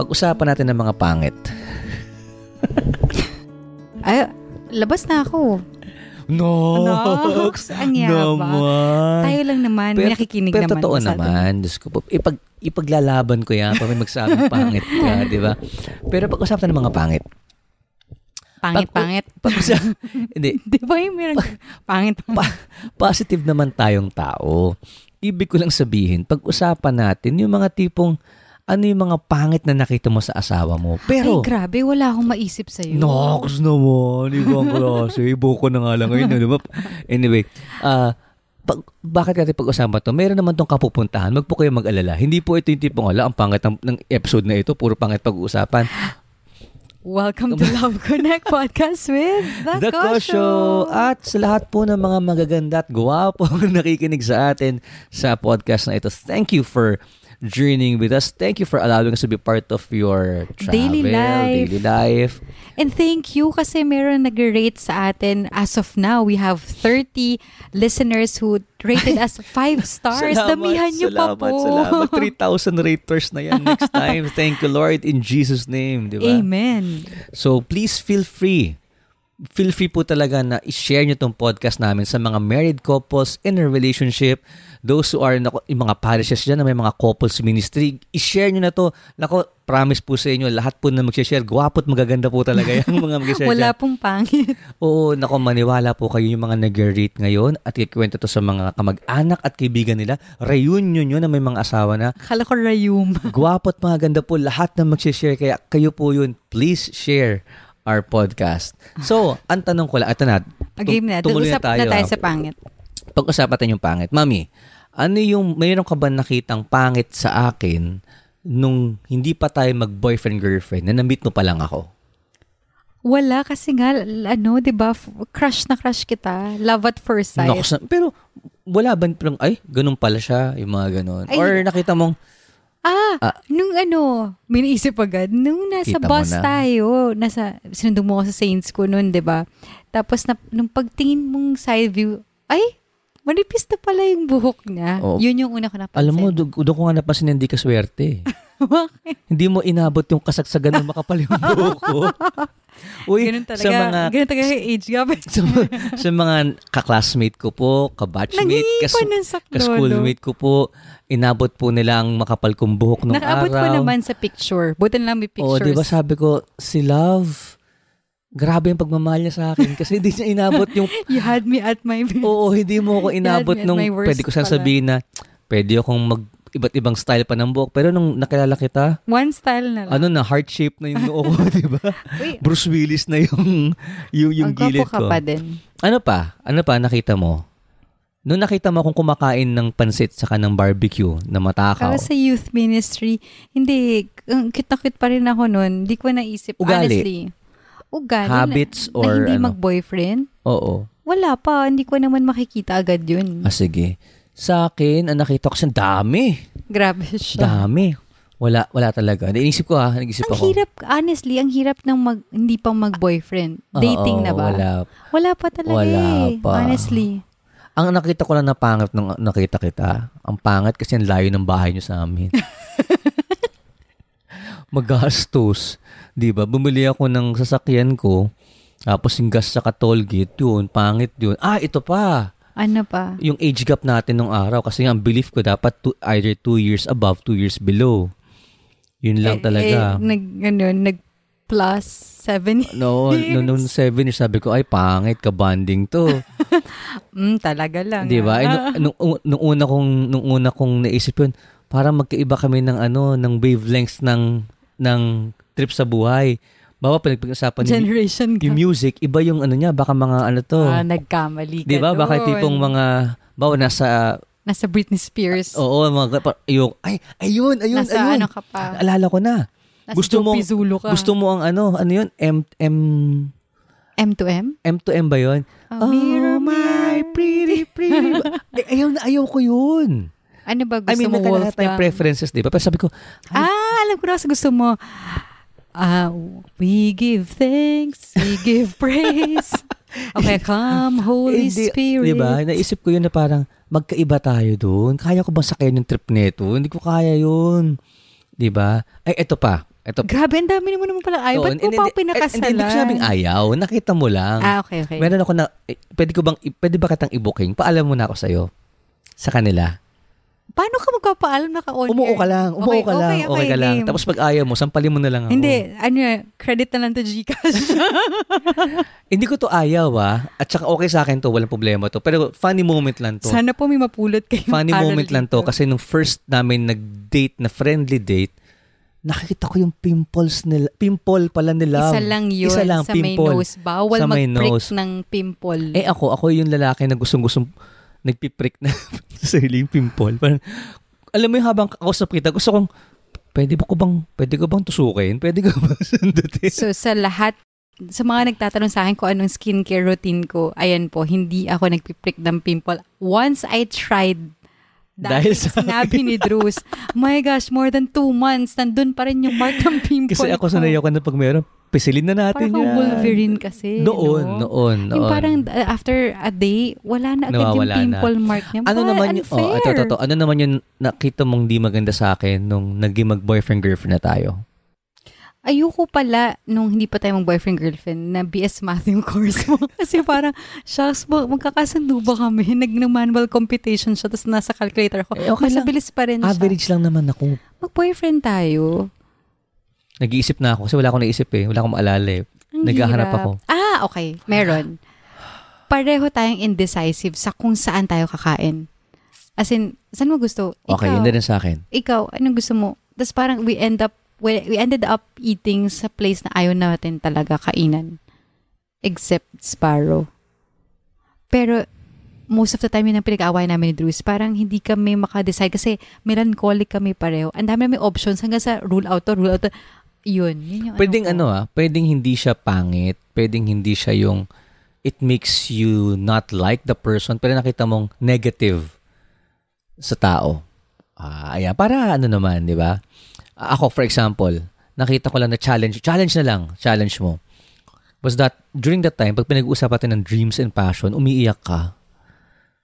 Pag-usapan natin ng mga pangit. Ay, labas na ako. No! Nox, ang yaba. Naman. Tayo lang naman, may nakikinig pero naman. totoo sa atin. naman. Diyos ko po. Ipag, ipaglalaban ko yan pag may magsabing pangit ka, di ba? Pero pag-usapan ng mga pangit. Pangit, pangit. Pag hindi, Di ba yung meron? Pangit. pa- positive naman tayong tao. Ibig ko lang sabihin, pag-usapan natin yung mga tipong ano yung mga pangit na nakita mo sa asawa mo. Pero, Ay, grabe, wala akong maisip sa'yo. Nox naman, ibang klase. Ibo na nga lang ngayon, di ba? Anyway, ah, pag, bakit natin pag-usapan to? Meron naman tong kapupuntahan. Mag po kayo mag-alala. Hindi po ito yung tipong, ala, ang pangit ng, ng episode na ito. Puro pangit pag-uusapan. Welcome to Love Connect Podcast with The, The Ko Kosho. Show. At sa lahat po ng mga magaganda at gwapo na nakikinig sa atin sa podcast na ito, thank you for journeying with us. Thank you for allowing us to be part of your travel, Daily life. daily life. And thank you kasi meron nag-rate sa atin. As of now, we have 30 listeners who rated us 5 stars. Damihan niyo pa salamat, po. Salamat, 3,000 raters na yan next time. Thank you, Lord, in Jesus' name. Di ba? Amen. So, please feel free. Feel free po talaga na i-share nyo tong podcast namin sa mga married couples in a relationship, those who are, nako, yung mga parishes dyan na may mga couples ministry, i-share nyo na to. Nako, promise po sa inyo, lahat po na mag-share, gwapo at magaganda po talaga yung mga mag-share Wala dyan. pong pangit. Oo, nako, maniwala po kayo yung mga nag-rate ngayon at kikwento to sa mga kamag-anak at kaibigan nila. Reunion nyo na may mga asawa na. Kala ko rayum. Gwapo at magaganda po lahat na mag-share. Kaya kayo po yun, please share our podcast. So, ang tanong ko lang, ito na. A game na. tumuloy Usap na tayo ah. sa pangit. Pag-usapan natin yung pangit. Mami, ano yung, mayroon ka ba nakitang pangit sa akin nung hindi pa tayo mag-boyfriend-girlfriend na na-meet mo pa lang ako? Wala kasi nga, l- ano, di ba, f- crush na crush kita. Love at first sight. Naku, sa- pero wala ba parang, ay, ganun pala siya, yung mga ganun. Ay. Or nakita mong, Ah, Ah. nung ano, may naisip agad, nung nasa bus na. tayo, nasa, sinundong mo ako sa Saints ko noon, di ba? Tapos, na, nung pagtingin mong side view, ay, manipis na pala yung buhok niya. Oo. Yun yung una ko napansin. alam mo, doon doon ko nga napansin na hindi ka swerte. Hindi mo inabot yung kasagsagan ng makapal yung buhok ko. Uy, ganun talaga, sa mga ganun talaga yung age gap. sa, sa mga ka-classmate ko po, ka-batchmate, kas, ka-schoolmate ko po, inabot po nila ang makapal kong buhok nung Nakaabot araw. ko naman sa picture. Buti na lang may Oo, pictures. di ba sabi ko, si Love, grabe yung pagmamahal niya sa akin kasi hindi niya inabot yung, You had me at my best. oo, hindi mo ako inabot nung, pwede ko sana pala. sabihin na, pwede akong mag, iba't ibang style pa ng buhok. Pero nung nakilala kita, One style na lang. ano na, heart shape na yung noo ko, di ba? Bruce Willis na yung, yung, yung ang gilid ka ko. pa din. Ano pa? Ano pa nakita mo? Noong nakita mo akong kumakain ng pansit saka ng barbecue na matakaw. Para sa youth ministry, hindi, cute pa rin ako noon. Hindi ko naisip, Ugali. honestly. Ugali. Habits na, or na hindi ano? mag-boyfriend? Oo. Wala pa. Hindi ko naman makikita agad yun. Ah, sige. Sa akin, ang nakita ko siya, dami. Grabe siya. Dami. Wala, wala talaga. Naisip ko ha, nag-isip Ang ako. hirap, honestly, ang hirap ng mag, hindi pa mag-boyfriend. Dating Oo, na ba? Wala. Wala pa talaga Wala eh. pa. Honestly. Ang nakita ko lang na pangit nung nakita kita, ang pangit kasi ang layo ng bahay niyo sa amin. Magastos. Di ba? Bumili ako ng sasakyan ko, tapos yung gas sa toll gate yun, pangit yun. Ah, ito pa. Ano pa? Yung age gap natin nung araw, kasi ang belief ko dapat two, either two years above, two years below. Yun lang Eh, talaga. Eh, nag, ano, nag plus seven No, no, nung seven years, sabi ko, ay, pangit, ka-bonding to. Mm, talaga lang. Di ba? Ah. nung, nung, nung, una kong, nung una kong naisip yun, parang magkaiba kami ng ano, ng wavelengths ng, ng trip sa buhay. Bawa, pinag-usapan yung, Generation yung music, iba yung ano niya, baka mga ano to. Ah, nagkamali ka Di ba? Baka doon. tipong mga, bawa, nasa, Nasa Britney Spears. oo, mga, ayun, ay, ayun, ayun, Nasa ayun. ano ka pa. Alala ko na. Nasa gusto mo- ka. Gusto mo ang ano, ano yun? M, M, M to M? M to M ba yun? Oh, mirror, my pretty, pretty. ay, ayaw na ayaw ko yun. Ano ba gusto I mean, mo, nagkalahat tayong Wolfgang? preferences, di ba? Pero sabi ko, ay, Ah, alam ko na gusto mo. Ah, we give thanks, we give praise. Okay, come Holy hindi, Spirit. Di ba? Naisip ko yun na parang magkaiba tayo doon. Kaya ko bang sakayin yung trip nito? Hindi ko kaya yun. Di ba? Ay, eto pa. Ito, Grabe, ang dami naman naman pala ayaw. Oo, Ba't mo pa pinakasalan? Hindi, hindi ko sinabing ayaw. Nakita mo lang. Ah, okay, okay. Meron ako na, eh, pwede ko bang, pwede ba kitang i-booking? Paalam mo na ako sa'yo. Sa kanila. Paano ka magpapaalam naka-on Umuo ka lang. Umuo Okay, ka lang. okay, Okay, okay, ka lang. game. Tapos pag ayaw mo, sampalin mo na lang ako. Hindi, ano yun, credit na lang to Gcash. Hindi ko to ayaw ah. At saka okay sa akin to. Walang problema to. Pero funny moment lang to. Sana po may mapulot kayo. funny moment lang to. dito. Kasi nung first namin nag-date na friendly date, nakikita ko yung pimples nila. Pimple pala nila. Isa lang yun Isa lang, sa may pimple. nose. Bawal Sa may mag-prick nose. ng pimple. Eh ako, ako yung lalaki na gustong-gustong nagpiprick na sa sarili yung pimple. Parang, alam mo yung habang kausap kita, gusto kong, pwede ba ko bang, pwede ko bang tusukin? Pwede ko bang sundutin? So sa lahat, sa mga nagtatanong sa akin kung anong skincare routine ko, ayan po, hindi ako nagpiprick ng pimple. Once I tried, Dahil dahil sa sinabi ni Drews, my gosh, more than two months, nandun pa rin yung mark ng pimple Kasi ako ko. sanay ako na pag meron, pisilin na natin Parang yan. Wolverine kasi. Noon, no? noon, noon. Yung parang uh, after a day, wala na agad Nawawala yung pimple mark niya. Ano Ba, naman yung, unfair. oh, ito, ito, ito. Ano naman yung nakita mong di maganda sa akin nung naging mag-boyfriend-girlfriend na tayo? Ayoko pala nung hindi pa tayo mag-boyfriend-girlfriend na BS Math yung course mo. Kasi parang, shucks, mag- magkakasundo ba kami? Nag-manual computation siya, tapos nasa calculator ko. Eh, okay Mas lang. pa rin siya. Average lang naman ako. Mag-boyfriend tayo. Nag-iisip na ako kasi wala akong naisip eh. Wala akong maalala eh. Ang Naghahanap hirap. ako. Ah, okay. Meron. Pareho tayong indecisive sa kung saan tayo kakain. As in, saan mo gusto? Okay, ikaw, yun na rin sa akin. ikaw, anong gusto mo? Tapos parang we end up, we, we ended up eating sa place na ayaw natin talaga kainan. Except Sparrow. Pero, most of the time yun ang pinag-aaway namin ni Drews. Parang hindi kami makadecide kasi melancholic kami pareho. Ang dami namin options hanggang sa rule out to, rule out to. Yun, yun yung Pwedeng ko. ano ah, pwedeng hindi siya pangit. Pwedeng hindi siya yung it makes you not like the person pero nakita mong negative sa tao. Ah, ayan. Para ano naman, di ba? Ako, for example, nakita ko lang na challenge. Challenge na lang. Challenge mo. Was that, during that time, pag pinag-uusapan natin ng dreams and passion, umiiyak ka.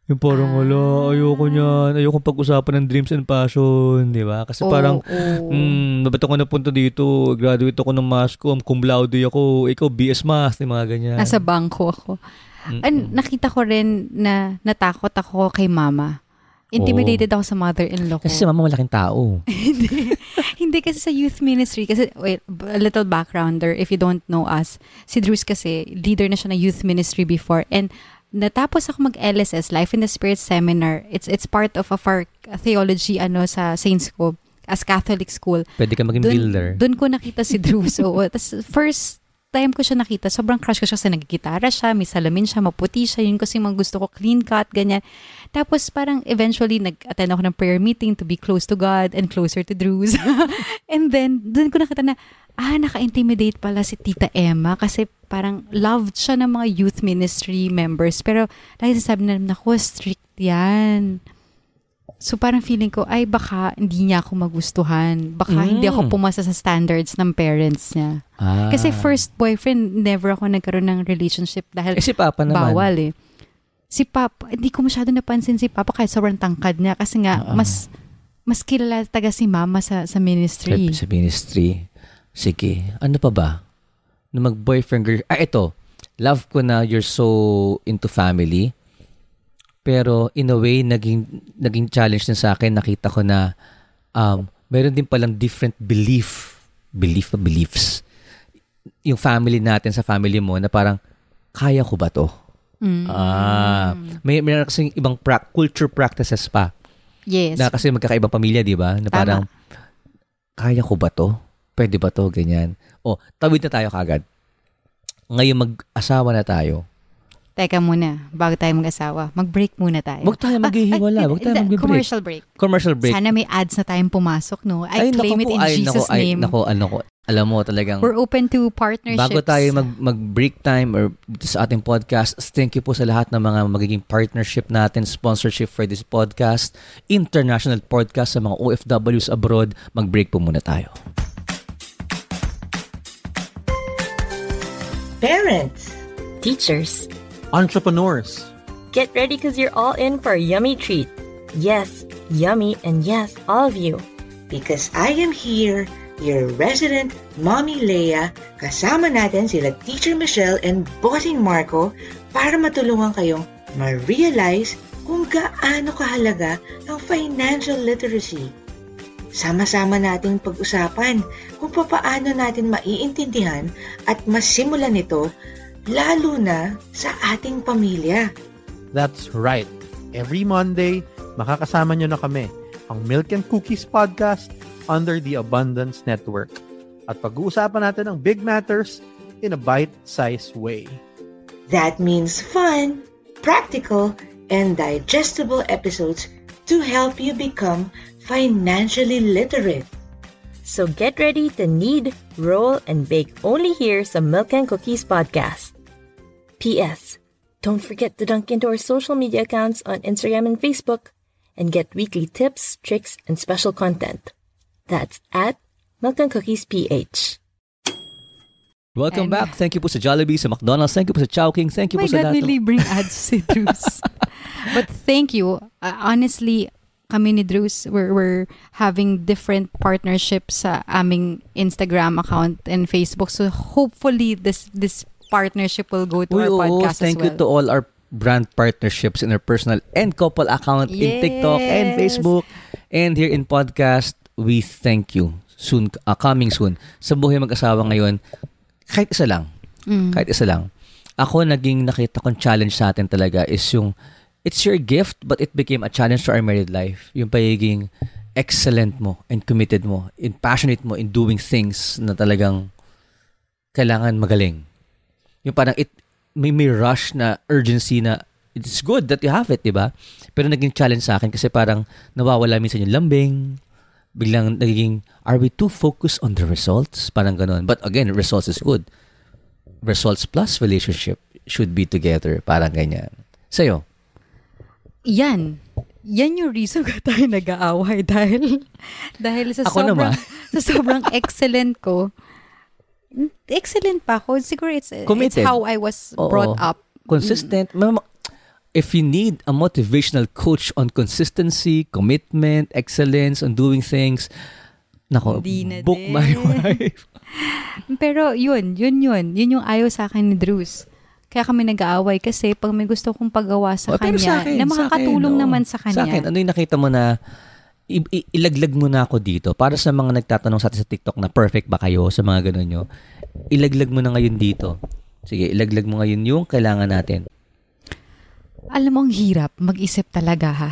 Yung parang, Ah. wala, ayoko niyan. Ayoko pag-usapan ng dreams and passion. Di ba? Kasi parang, Oo. Hmm, ba't ako napunta dito? Graduate ako ng mass com, cum laude ako. Ikaw, BS Math, yung mga ganyan. Nasa bangko ako. Mm-mm. An, nakita ko rin na natakot ako kay mama. Intimidated ako sa mother-in-law ko. Kasi si mama malaking tao. hindi. hindi kasi sa youth ministry. Kasi, wait, a little backgrounder if you don't know us. Si Drews kasi, leader na siya ng youth ministry before. And natapos ako mag-LSS, Life in the Spirit Seminar. It's it's part of, of our theology ano sa Saints ko as Catholic school. Pwede ka maging builder. Doon ko nakita si Drew. So, tas first time ko siya nakita, sobrang crush ko siya kasi naggitara siya, may salamin siya, maputi siya. Yun kasi mga gusto ko, clean cut, ganyan. Tapos parang eventually nag-attend ako ng prayer meeting to be close to God and closer to Drews. and then, doon ko nakita na, ah, naka-intimidate pala si Tita Emma kasi parang loved siya ng mga youth ministry members. Pero dahil sabi na, naku, strict yan. So parang feeling ko, ay baka hindi niya ako magustuhan. Baka Mm. hindi ako pumasa sa standards ng parents niya. Ah. Kasi first boyfriend, never ako nagkaroon ng relationship dahil Eh, si Papa naman. bawal eh. Si Papa, hindi ko masyado napansin si Papa kahit sobrang tangkad niya kasi nga Ah. mas mas kilala taga si Mama sa sa ministry. Sa, sa ministry. Sige. Ano pa ba? Na mag-boyfriend girl. Ah, ito. Love ko na you're so into family. Pero in a way, naging, naging challenge din sa akin. Nakita ko na um, meron din palang different belief. Belief ba? Beliefs. Yung family natin sa family mo na parang, kaya ko ba to? Mm. Ah, may meron kasi ibang pra- culture practices pa. yes. Na kasi magkakaibang pamilya, di ba? Na Tama. parang, kaya ko ba to? Pwede ba to? Ganyan. O, tawid na tayo kagad. Ngayon mag-asawa na tayo. Teka muna, bago tayo mag-asawa, mag-break muna tayo. Huwag tayo maghihiwala. Huwag tayo mag-break. Commercial break. Commercial break. Sana may ads na tayong pumasok, no? I claim it in ay, Jesus' nako, ay, name. Nako, ano ko. Alam mo talagang, We're open to partnerships. bago tayo mag, mag-break time or dito sa ating podcast, thank you po sa lahat ng mga magiging partnership natin, sponsorship for this podcast, international podcast sa mga OFWs abroad. Mag-break po muna tayo. Parents, Teachers, Entrepreneurs. get ready because you're all in for a yummy treat. Yes, yummy, and yes, all of you. because I am here your resident Mommy Leia, kasama natin sila Teacher Michelle and Bossing Marco para matulungan kayong ma-realize kung gaano kahalaga ang financial literacy. Sama-sama nating pag-usapan kung papaano natin maiintindihan at masimulan ito lalo na sa ating pamilya. That's right. Every Monday, makakasama nyo na kami, ang Milk and Cookies Podcast under the Abundance Network. At pag-uusapan natin ang big matters in a bite-sized way. That means fun, practical, and digestible episodes to help you become financially literate. So get ready to knead, roll, and bake only here sa Milk and Cookies podcast. P.S. Don't forget to dunk into our social media accounts on Instagram and Facebook and get weekly tips, tricks, and special content. That's at Milk and Cookies PH. Welcome And- back. Thank you po sa Jollibee, sa McDonald's. Thank you po sa Chowking. Thank you my po sa God, lahat. may libreng ads si Drews. But thank you. Uh, honestly, kami ni Drews, we're, we're having different partnerships sa aming Instagram account and Facebook. So hopefully, this this partnership will go to Uy, our oo, podcast thank as well. you to all our brand partnerships in our personal and couple account in TikTok and Yes. Facebook. And here in podcast, we thank you. Soon, uh, coming soon. Sa buhay mag-asawa ngayon, kahit isa lang. Mm. Kahit isa lang. Ako, naging nakita kong challenge sa atin talaga is yung, it's your gift, but it became a challenge to our married life. Yung pagiging excellent mo and committed mo and passionate mo in doing things na talagang kailangan magaling. Yung parang it, may, may rush na urgency na it's good that you have it, di ba? Pero naging challenge sa akin kasi parang nawawala minsan yung lambing, biglang nagiging, are we too focused on the results? Parang ganun. But again, results is good. Results plus relationship should be together. Parang ganyan. Sa'yo? Yan. Yan yung reason ko tayo nag-aaway dahil dahil sa Ako sobrang naman. sa sobrang excellent ko. Excellent pa ako. Siguro it's, it's Committed. how I was Oo. brought up. Consistent. Mama- If you need a motivational coach on consistency, commitment, excellence, on doing things, nako, na book din. my wife. Pero yun, yun yun. Yun yung ayaw sa akin ni Drews. Kaya kami nag-aaway kasi pag may gusto kong pagawa sa Oh, pero kanya, sa akin, na sa makakatulong akin, oo. naman sa kanya. Sa akin, ano yung nakita mo na i- i- ilaglag mo na ako dito para sa mga nagtatanong sa atin sa TikTok na perfect ba kayo sa mga ganun nyo. Ilaglag mo na ngayon dito. Sige, ilaglag mo ngayon yung kailangan natin. Alam mo, ang hirap mag-isip talaga ha.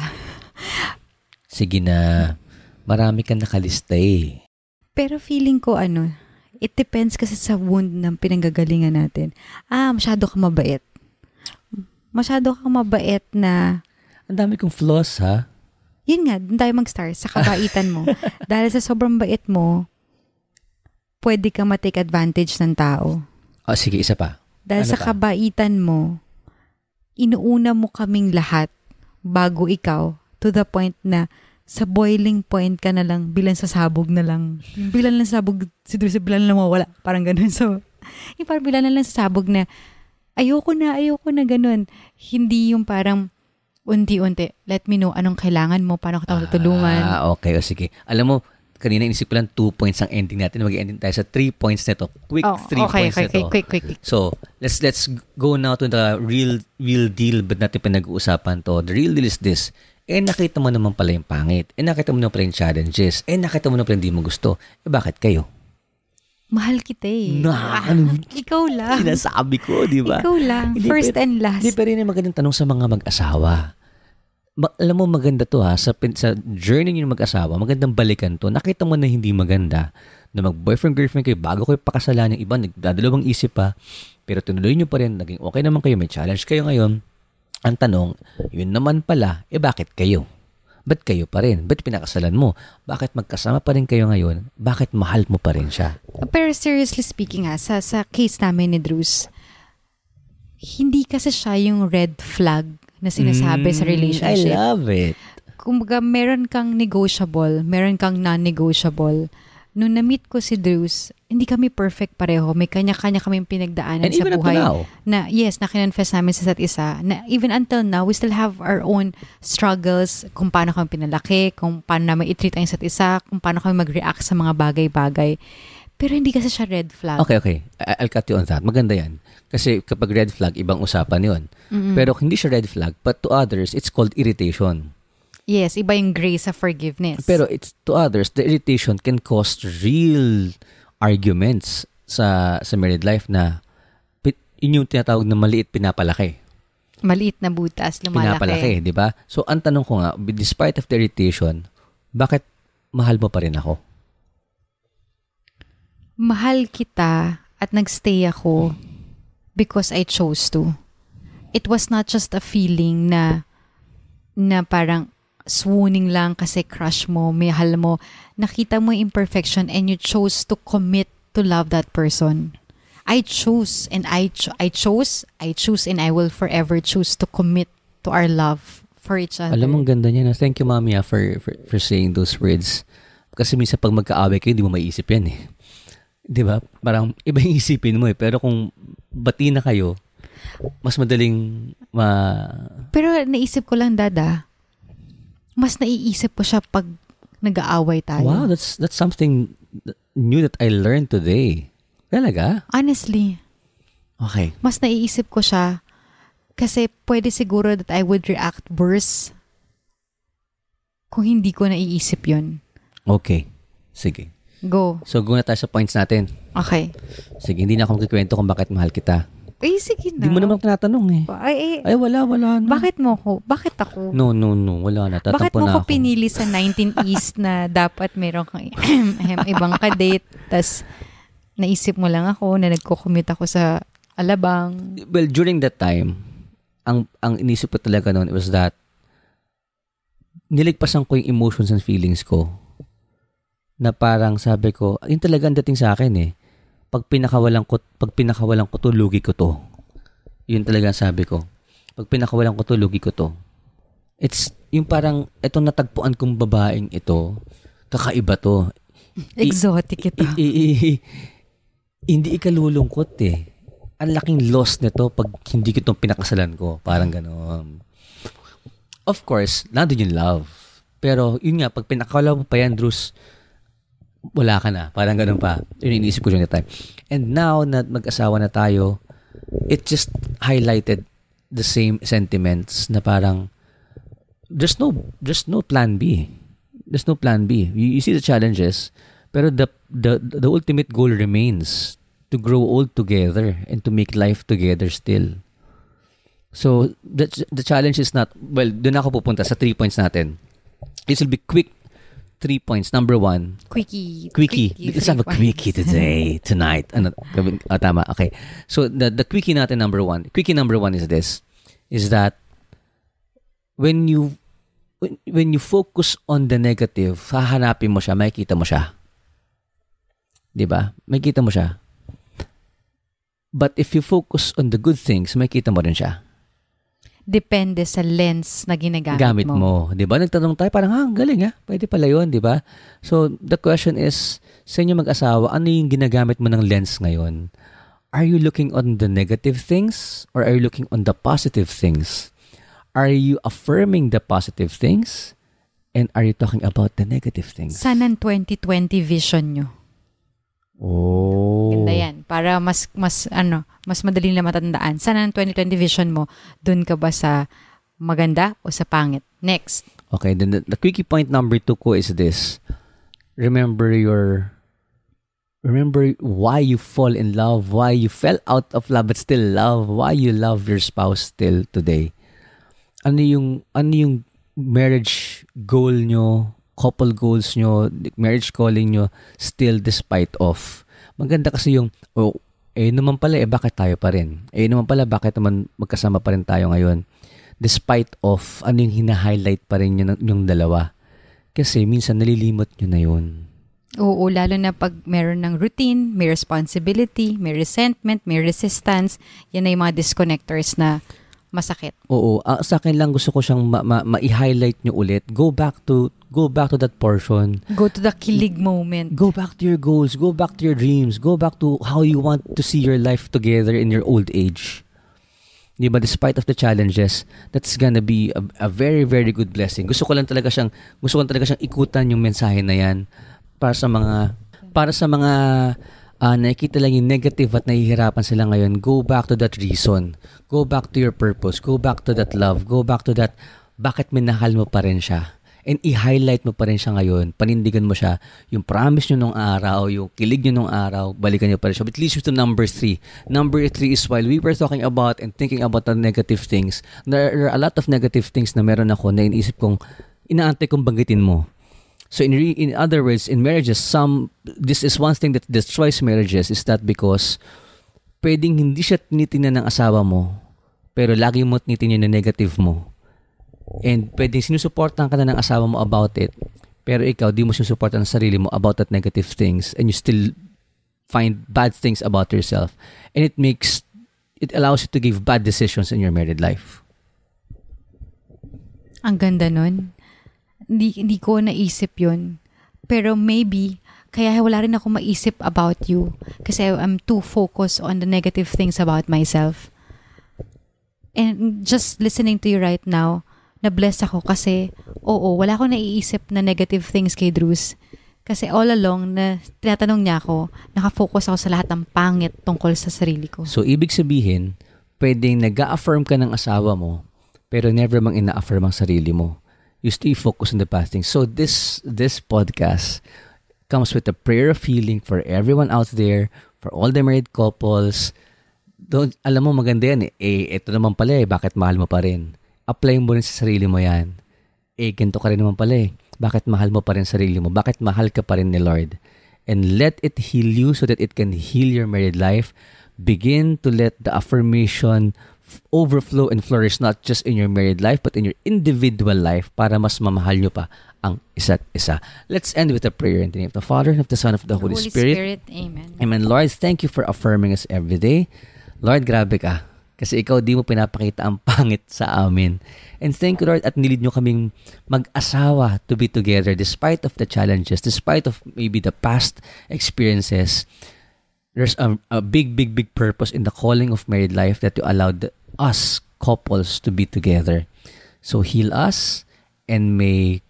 Sige na. Marami kang nakalista eh. Pero feeling ko ano, it depends kasi sa wound ng pinanggagalingan natin. Ah, masyado ka mabait. Masyado ka mabait na, Ang dami kong flaws ha. Yun nga, doon tayo mag-start sa kabaitan mo. Dahil sa sobrang bait mo, pwede ka matake advantage ng tao. Oh, sige, isa pa. Dahil Ano sa pa? kabaitan mo, inuuna mo kaming lahat bago ikaw to the point na sa boiling point ka na lang, bilang sa sabog na lang. Yung bilang lang sa sabog, si Dulce bilang lang mawala. Parang ganun. So, yung parang bilang lang sa sabog na, ayoko na, ayoko na ganun. Hindi yung parang, unti-unti, let me know anong kailangan mo, paano kita matutulungan. Ah, okay. O sige. Alam mo, kanina inisip ko lang two points ang ending natin. Mag-ending tayo sa three points nito. Quick Oh, three okay, points okay, nito. okay, quick, quick, quick. So, let's let's go now to the real real deal but natin pinag-uusapan to. The real deal is this. Eh, nakita mo naman pala yung pangit. Eh, nakita mo naman pala yung challenges. Eh, nakita mo naman pala hindi mo gusto. Eh, bakit kayo? Mahal kita eh. Na, ano, Ikaw lang. sinasabi ko, di ba? Ikaw lang. Hindi, First pero- and last. Hindi, pero yun yung magandang tanong sa mga mag-asawa. Ma- alam mo, maganda to ha. Sa, sa journey niyo ng mag-asawa, magandang balikan to. Nakita mo na hindi maganda na mag-boyfriend-girlfriend kayo bago kayo pakasalan yung iba, nagdadalawang isip pa. Pero tinuloy niyo pa rin, naging okay naman kayo, may challenge kayo ngayon. Ang tanong, yun naman pala, eh bakit kayo? Ba't kayo pa rin? Ba't pinakasalan mo? Bakit magkasama pa rin kayo ngayon? Bakit mahal mo pa rin siya? Pero seriously speaking ha, sa, sa case namin ni Drews, hindi kasi siya yung red flag na sinasabi sa Mm, relationship. I love it. Kumbaga, meron kang negotiable, meron kang non-negotiable. nung na-meet ko si Drews, hindi kami perfect pareho. May kanya-kanya kaming pinagdaanan And sa even buhay. now. Na, yes, na kinonfess namin sa isa't isa. Na even until now, we still have our own struggles kung paano kami pinalaki, kung paano namin i-treat ang isa't isa, kung paano kami mag-react sa mga bagay-bagay. Pero hindi kasi siya red flag. Okay, okay. I'll cut you on that. Maganda yan. Kasi kapag red flag, ibang usapan yon. Mm-mm. Pero hindi siya red flag, but to others, it's called irritation. yes, iba yung grace sa forgiveness. Pero it's to others, the irritation can cause real arguments sa sa married life na yun yung tinatawag na maliit pinapalaki. maliit na butas, lumalaki. Pinapalaki, di ba? So, ang tanong ko nga, despite of the irritation, bakit mahal mo pa rin ako? mahal kita at nagstay ako because I chose to. It was not just a feeling na na parang swooning lang kasi crush mo, mahal mo. Nakita mo yung imperfection and you chose to commit to love that person. I chose and I cho- I chose, I choose and I will forever choose to commit to our love for each other. Alam mo, ang ganda niya. No? Thank you, Mami, ah, for, for, for saying those words. Kasi minsan pag magkaaway kayo, hindi mo maiisip yan eh. Di ba? Parang iba yung isipin mo eh. Pero kung bati na kayo, mas madaling ma... Pero naisip ko lang, Dada, mas naiisip ko siya pag nag-aaway tayo. Wow, that's that's something new that I learned today. Talaga? Honestly, Okay. mas naiisip ko siya kasi pwede siguro that I would react worse kung hindi ko naiisip yon. Okay. Sige. Go. So, go na tayo sa points natin. Okay. Sige, hindi na ako magkikwento kung bakit mahal kita. Ay, sige na. Hindi mo naman tinatanong eh. Ay, ay, Ay, wala, wala na. bakit mo ko? Bakit ako? No, no, no. Wala na. Tatampo Bakit mo na ko ako. pinili sa 19 East na dapat meron kang ibang kadate, tas naisip mo lang ako na nagko-commute ako sa Alabang. Well, during that time, ang ang inisip ko talaga noon was that niligpasan ko yung emotions and feelings ko na parang sabi ko, yun talaga ang dating sa akin eh. Pag pinakawalan ko, pag pinakawalan ko to, lugi ko to. Yun talaga sabi ko. Pag pinakawalan ko to, lugi ko to. It's yung parang itong natagpuan kong babaeng ito, kakaiba to. I- Exotic ito. I- i- i- hindi ikalulungkot eh. Ang laking loss nito pag hindi ko itong pinakasalan ko. Parang gano'n. Of course, nandun yung love. Pero yun nga, pag pinakawala mo pa yan, Drews, wala ka na. Parang ganun pa. Yun iniisip ko during that time. And now na mag-asawa na tayo, it just highlighted the same sentiments na parang there's no there's no plan B. There's no plan B. You, you see the challenges, pero the the the ultimate goal remains to grow old together and to make life together still. So the the challenge is not well, doon ako pupunta sa three points natin. This will be quick three points. Number one, Quickie. quickie. Let's have a quickie today, tonight. Ano, ah, tama. Okay. So, the, the quickie natin number one. Quickie number one is this. Is that when you when, when you focus on the negative, hahanapin mo siya, makikita mo siya. 'Di ba? Makikita mo siya. But if you focus on the good things, makikita mo rin siya. Depende sa lens na ginagamit gamit mo. mo. 'Di ba? Nagtanong tayo parang, "Ah, galing ah. Pwede pala 'yon, 'di ba?" So, the question is, sa inyo mag-asawa, ano yung ginagamit mo ng lens ngayon? Are you looking on the negative things or are you looking on the positive things? Are you affirming the positive things and are you talking about the negative things? Saan ang 2020 vision nyo? Oh. Ganda yan. Para mas, mas, ano, mas madali na matandaan. Saan ang 2020 vision mo? Doon ka ba sa maganda o sa pangit? Next. Okay, then the, the quickie point number two ko is this. Remember your remember why you fall in love, why you fell out of love but still love, why you love your spouse still today. Ano yung ano yung marriage goal nyo, couple goals nyo, marriage calling nyo still despite of. Maganda kasi yung oh, eh naman pala eh bakit tayo pa rin? Eh naman pala bakit naman magkasama pa rin tayo ngayon? despite of ano yung hina-highlight pa rin yung, yung dalawa. Kasi minsan nalilimot nyo na yun. Oo, lalo na pag meron ng routine, may responsibility, may resentment, may resistance, yan ay mga disconnectors na masakit. Oo, ah, sa akin lang gusto ko siyang ma- ma- ma-highlight nyo ulit. Go back to go back to that portion. Go to the kilig moment. Go back to your goals, go back to your dreams, go back to how you want to see your life together in your old age. Di ba, despite of the challenges, that's gonna be a, a very, very good blessing. Gusto ko lang talaga siyang, gusto ko lang talaga siyang ikutan yung mensahe na yan para sa mga, para sa mga uh, nakikita lang yung negative at nahihirapan sila ngayon, go back to that reason. Go back to your purpose. Go back to that love. Go back to that, bakit minahal mo pa rin siya? And i-highlight mo pa rin siya ngayon. Panindigan mo siya. Yung promise nyo nung araw, yung kilig nyo nung araw, balikan nyo pa rin siya. But at least to number three. Number three is while we were talking about and thinking about the negative things, there are a lot of negative things na meron ako na iniisip kong, inaantay kong banggitin mo. So in re- in other words, in marriages, some this is one thing that destroys marriages is that because pwedeng hindi siya tinitingnan ng asawa mo, pero lagi mo tinitingnan yung negative mo. And pwedeng sinusuportan ka na ng asawa mo about it, pero ikaw di mo sinusuportan sa sarili mo about that negative things and you still find bad things about yourself. And it makes it allows you to give bad decisions in your married life. Ang ganda nun. Hindi, hindi ko naisip yun. Pero maybe, kaya wala rin ako maisip about you. Kasi I'm too focused on the negative things about myself. And just listening to you right now, na-bless ako kasi, oo, wala akong naiisip na negative things kay Drews. Kasi all along, na tinatanong niya ako, nakafocus ako sa lahat ng pangit tungkol sa sarili ko. So, ibig sabihin, pwedeng nag-affirm ka ng asawa mo, pero never mang ina-affirm ang sarili mo. You stay focused on the past things. So, this, this podcast comes with a prayer of healing for everyone out there, for all the married couples. Don't, alam mo, maganda yan eh. Eh, ito naman pala eh, bakit mahal mo pa rin? Apply mo rin sa sarili mo yan. Eh, ganito ka rin naman pala eh. Bakit mahal mo pa rin sarili mo? Bakit mahal ka pa rin ni Lord? And let it heal you so that it can heal your married life. Begin to let the affirmation overflow and flourish not just in your married life but in your individual life para mas mamahal nyo pa ang isa't isa. Let's end with a prayer in the name of the Father and of the Son of the Holy, Spirit. Amen. Amen. Lord, thank you for affirming us every day. Lord, grabe ka. Kasi ikaw di mo pinapakita ang pangit sa amin. And thank you, Lord, at nilid nyo kaming mag-asawa to be together despite of the challenges, despite of maybe the past experiences. There's a, a big, big, big purpose in the calling of married life that you allowed us couples to be together. So heal us and may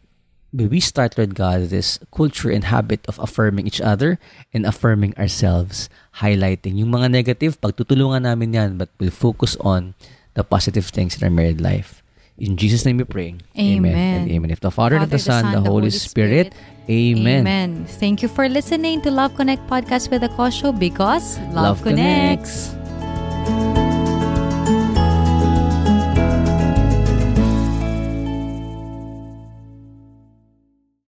may we start, Lord God, this culture and habit of affirming each other and affirming ourselves, highlighting yung mga negative, pagtutulungan namin yan, but we'll focus on the positive things in our married life. In Jesus' name we pray. Amen. and amen. If the Father, and of Father, the Son, the, Holy Spirit, Amen. Amen. Thank you for listening to Love Connect podcast with Akosho because love, Love connects. connects.